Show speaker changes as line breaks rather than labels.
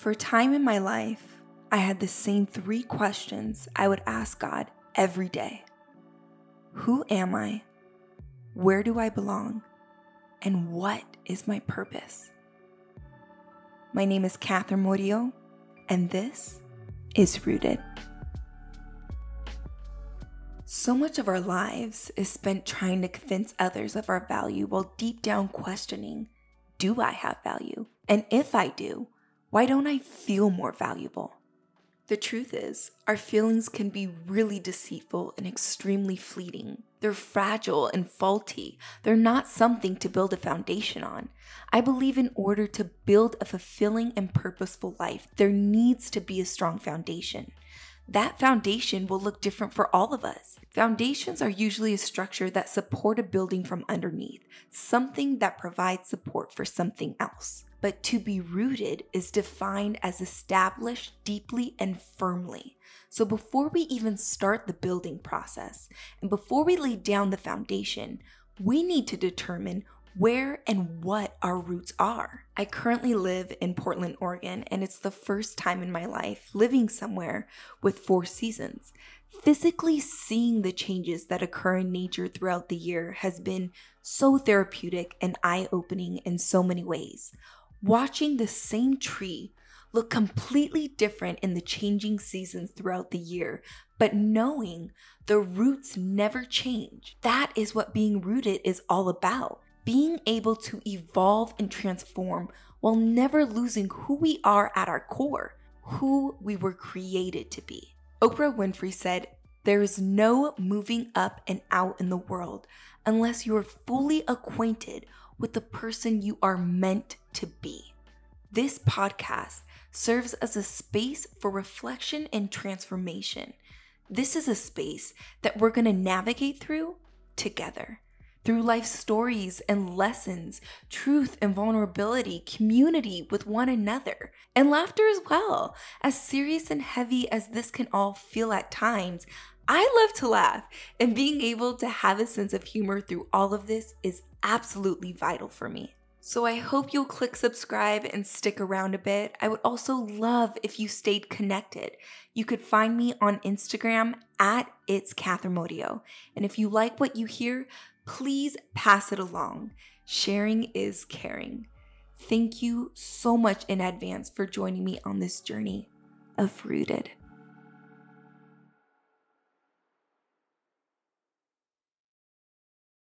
For a time in my life, I had the same three questions I would ask God every day Who am I? Where do I belong? And what is my purpose? My name is Catherine Murillo, and this is Rooted. So much of our lives is spent trying to convince others of our value while deep down questioning Do I have value? And if I do, why don't I feel more valuable? The truth is, our feelings can be really deceitful and extremely fleeting. They're fragile and faulty. They're not something to build a foundation on. I believe in order to build a fulfilling and purposeful life, there needs to be a strong foundation. That foundation will look different for all of us. Foundations are usually a structure that support a building from underneath, something that provides support for something else but to be rooted is defined as established deeply and firmly. So before we even start the building process and before we lay down the foundation, we need to determine where and what our roots are. I currently live in Portland, Oregon, and it's the first time in my life living somewhere with four seasons. Physically seeing the changes that occur in nature throughout the year has been so therapeutic and eye opening in so many ways watching the same tree look completely different in the changing seasons throughout the year, but knowing the roots never change. That is what being rooted is all about. Being able to evolve and transform while never losing who we are at our core, who we were created to be. Oprah Winfrey said, There is no moving up and out in the world unless you are fully acquainted with the person you are meant to be. This podcast serves as a space for reflection and transformation. This is a space that we're going to navigate through together. Through life stories and lessons, truth and vulnerability, community with one another, and laughter as well. As serious and heavy as this can all feel at times, I love to laugh, and being able to have a sense of humor through all of this is absolutely vital for me. So I hope you'll click subscribe and stick around a bit. I would also love if you stayed connected. You could find me on Instagram at It's Catherine Murillo. And if you like what you hear, please pass it along. Sharing is caring. Thank you so much in advance for joining me on this journey of Rooted.